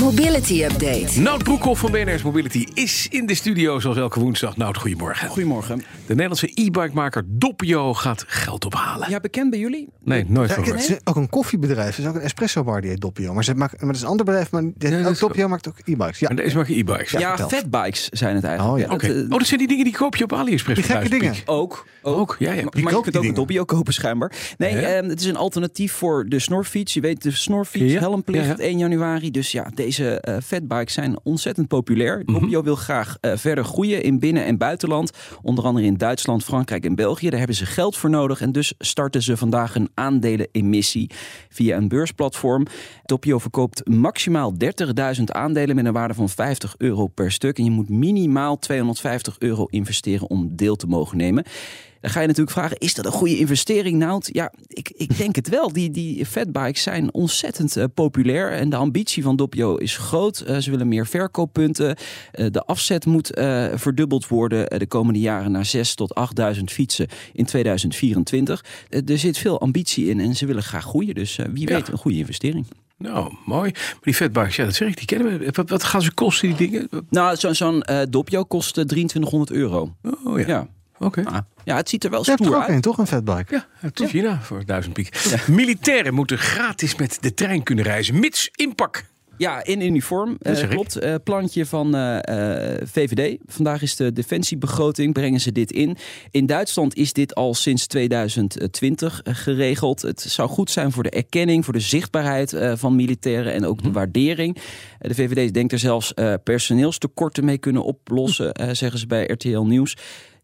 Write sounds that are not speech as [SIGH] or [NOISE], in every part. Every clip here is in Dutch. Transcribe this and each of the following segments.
Mobility Update. Nout Broekhoff van BNR's Mobility is in de studio zoals elke woensdag. Nout, goedemorgen. Goedemorgen. De Nederlandse e-bikemaker Doppio gaat geld ophalen. Ja, bekend bij jullie? Nee, nooit Ja, het gehoord. is ook een koffiebedrijf. Het is ook een espresso bar die heet Doppio. Maar, ze maken, maar het is een ander bedrijf. Maar dat ook Doppio maakt ook e-bikes. Ja. En deze maken e-bikes. Ja, vertel. fatbikes zijn het eigenlijk. Oh, ja. Oké. Dat, eh, Oh, dat zijn die dingen die koop je op AliExpress. Die gekke 1000 piek. Ook. Ook, ja, ja. Maar, je kunt ook een dingen? Doppio kopen schijnbaar. Nee, Ja. ehm, het is een alternatief voor de snorfiets. Je weet, de snorfiets, Ja. helmplicht, Ja, ja. 1 januari. Dus ja, deze eh fatbikes zijn ontzettend populair. Mhm. Doppio wil graag eh, verder groeien in binnen- en buitenland. Onder andere in Duitsland, Frankrijk en België. Daar hebben ze geld voor nodig. En dus starten ze vandaag een aandelenemissie via een beursplatform. Doppio verkoopt maximaal 30.000 aandelen met een waarde van 50 euro per stuk. En je moet minimaal 250 euro investeren om deel te mogen nemen. Dan ga je natuurlijk vragen, is dat een goede investering, Nout? Ja, ik, ik denk het wel. Die, die fatbikes zijn ontzettend eh, populair. En de ambitie van Doppio is groot. Eh, ze willen meer verkooppunten. Eh, de afzet moet verdubbeld worden de komende jaren naar 6 tot 8000 fietsen in 2024. Eh, er zit veel ambitie in en ze willen graag groeien. Dus wie Ja. weet een goede investering. Nou, mooi. Maar die fatbikes, ja, dat zeg ik, die kennen we. Wat, wat gaan ze kosten, die dingen? Nou, zo- zo'n eh, Doppio kost eh, 2300 euro. Oh ja, Ja. Oké. Ah, ja, het ziet er wel Je hebt er stoer ook uit. een, toch? Een fatbike. Ja, uit China voor 1000 piek. Militairen moeten gratis met de trein kunnen reizen, mits inpak. Ja, in uniform. Eh, ik. klopt. Eh, plantje van eh, eh, VVD. Vandaag is de defensiebegroting. Brengen ze dit in. In Duitsland is dit al sinds 2020 eh, geregeld. Het zou goed zijn voor de erkenning, voor de zichtbaarheid eh, van militairen en ook de waardering. Eh, de VVD denkt er zelfs eh, personeelstekorten mee kunnen oplossen, eh, zeggen ze bij RTL Nieuws.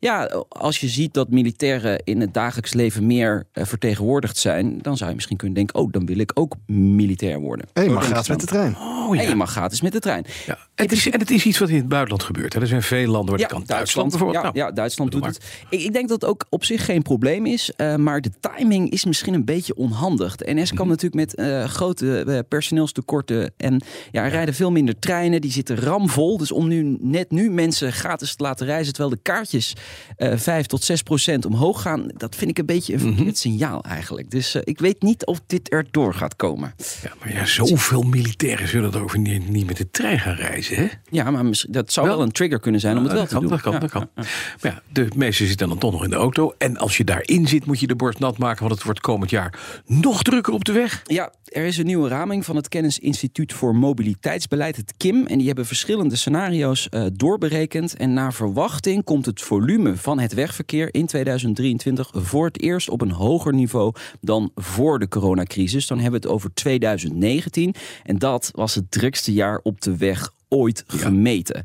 Ja, als je ziet dat militairen in het dagelijks leven meer eh, vertegenwoordigd zijn, dan zou je misschien kunnen denken: oh, dan wil ik ook militair worden. En je Zo mag gratis met de trein. Oh En je mag gratis met de trein. Ja. Het is, en het is iets wat in het buitenland gebeurt. Hè. Er zijn veel landen waar het kan. Duitsland bijvoorbeeld. Ja, Nou, ja Duitsland doe doet het. Ik, ik denk dat het ook op zich geen probleem is. eh, maar de timing is misschien een beetje onhandig. De NS Mhm. kan natuurlijk met eh, grote eh, personeelstekorten. En ja, er rijden veel minder treinen. Die zitten ramvol. Dus om nu net nu mensen gratis te laten reizen. Terwijl de kaartjes eh 5 tot 6 procent omhoog gaan. Dat vind ik een beetje een Mhm. verkeerd signaal eigenlijk. Dus ik weet niet of dit erdoor gaat komen. Ja, maar ja, zoveel militairen zullen er over niet, niet met de trein gaan reizen. Hè? Ja, maar misschien- dat zou Wel. wel, een trigger kunnen zijn om het wel te kan, doen. dat kan, Ja, dat kan. ja. Maar ja, de meesten zitten dan toch nog in de auto. En als je daarin zit, moet je de borst nat maken. Want het wordt komend jaar nog drukker op de weg. Ja, er is een nieuwe raming van het Kennisinstituut voor Mobiliteitsbeleid, het KIM. En die hebben verschillende scenario's eh, doorberekend. En naar verwachting komt het volume van het wegverkeer in 2023 voor het eerst op een hoger niveau dan voor de coronacrisis. Dan hebben we het over 2019. En dat was het drukste jaar op de weg ooit gemeten.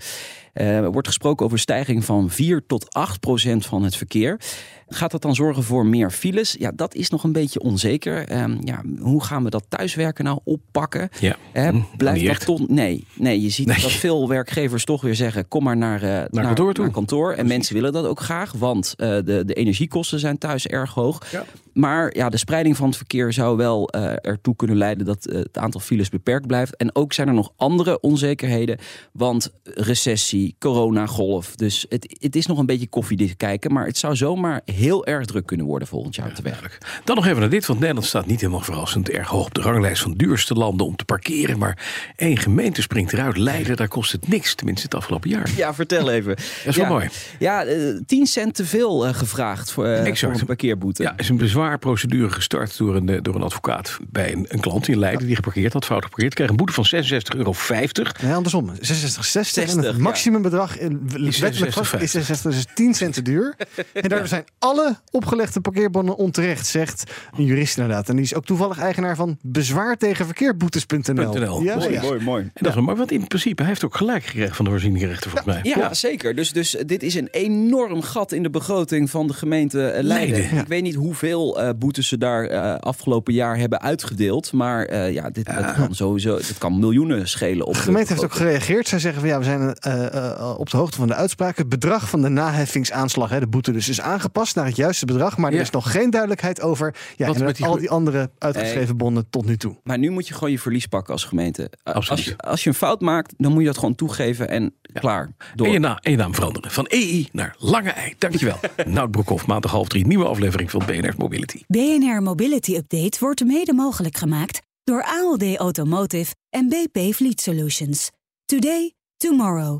Er wordt gesproken over een stijging van 4 tot 8 procent van het verkeer. Gaat dat dan zorgen voor meer files? Ja, dat is nog een beetje onzeker. Ehm, ja, hoe gaan we dat thuiswerken nou oppakken? Ja. Eh, Hm, blijft dat toch? Nee, nee, je ziet Nee. dat veel werkgevers toch weer zeggen: kom maar naar, eh, naar, kantoor toe. naar kantoor. En mensen willen dat ook graag, want eh, de, de energiekosten zijn thuis erg hoog. Ja. Maar ja, de spreiding van het verkeer zou wel eh, ertoe kunnen leiden dat eh, het aantal files beperkt blijft. En ook zijn er nog andere onzekerheden, want recessie, coronagolf. Dus het, het is nog een beetje koffiedik kijken, maar het zou zomaar heel erg druk kunnen worden volgend jaar op de weg. Dan nog even naar dit, want Nederland staat niet helemaal verrassend erg hoog op de ranglijst van duurste landen om te parkeren. Maar één gemeente springt eruit. Leiden, daar kost het niks, tenminste het afgelopen jaar. Ja, vertel even. Dat is wel ja. mooi. Ja, eh, 10 cent te veel eh, gevraagd voor, eh, voor een parkeerboete. Ja, is een bezwaarprocedure gestart door een, eh, door een advocaat bij een, een klant in Leiden die geparkeerd had, fout geparkeerd. Kreeg een boete van 66,50 euro. Nee, andersom. 66, 60. en 60, het ja. Maximumbedrag in wettelijk vast is 66, dus 10 cent te duur. En daardoor zijn alle opgelegde parkeerbonnen onterecht, zegt een jurist inderdaad. En die is ook toevallig eigenaar van bezwaar tegen verkeerboetes.nl. .nl. Ja, Mooi. ja. mooi, mooi. En dat is mooi, want in principe hij heeft ook gelijk gekregen van de voorzieningrechter volgens mij. Ja, zeker. Dus, dus dit is een enorm gat in de begroting van de gemeente eh, Leiden. Leiden, ja. Ik weet niet hoeveel eh, boetes ze daar eh, afgelopen jaar hebben uitgedeeld. Maar eh, ja, dit dat kan sowieso dat kan miljoenen schelen. Op De gemeente heeft ook gereageerd. Zij zeggen van ja, we zijn eh, uh, op de hoogte van de uitspraak. Het bedrag van de naheffingsaanslag, hè, de boete dus, is aangepast naar het juiste bedrag. Maar er is nog geen duidelijkheid over ja, en die al die andere uitgeschreven bonnen tot nu toe. Maar nu moet je gewoon je verlies pakken als gemeente. Als je, als je een fout maakt, dan moet je dat gewoon toegeven en klaar. Door. En je, na, en je naam veranderen. Van EI naar Lange Ei. Dankjewel. [LAUGHS] Nout Broekhoff, maandag half drie. Nieuwe aflevering van BNR Mobility. BNR Mobility Update wordt mede mogelijk gemaakt door ALD Automotive en BP Fleet Solutions. Today, tomorrow,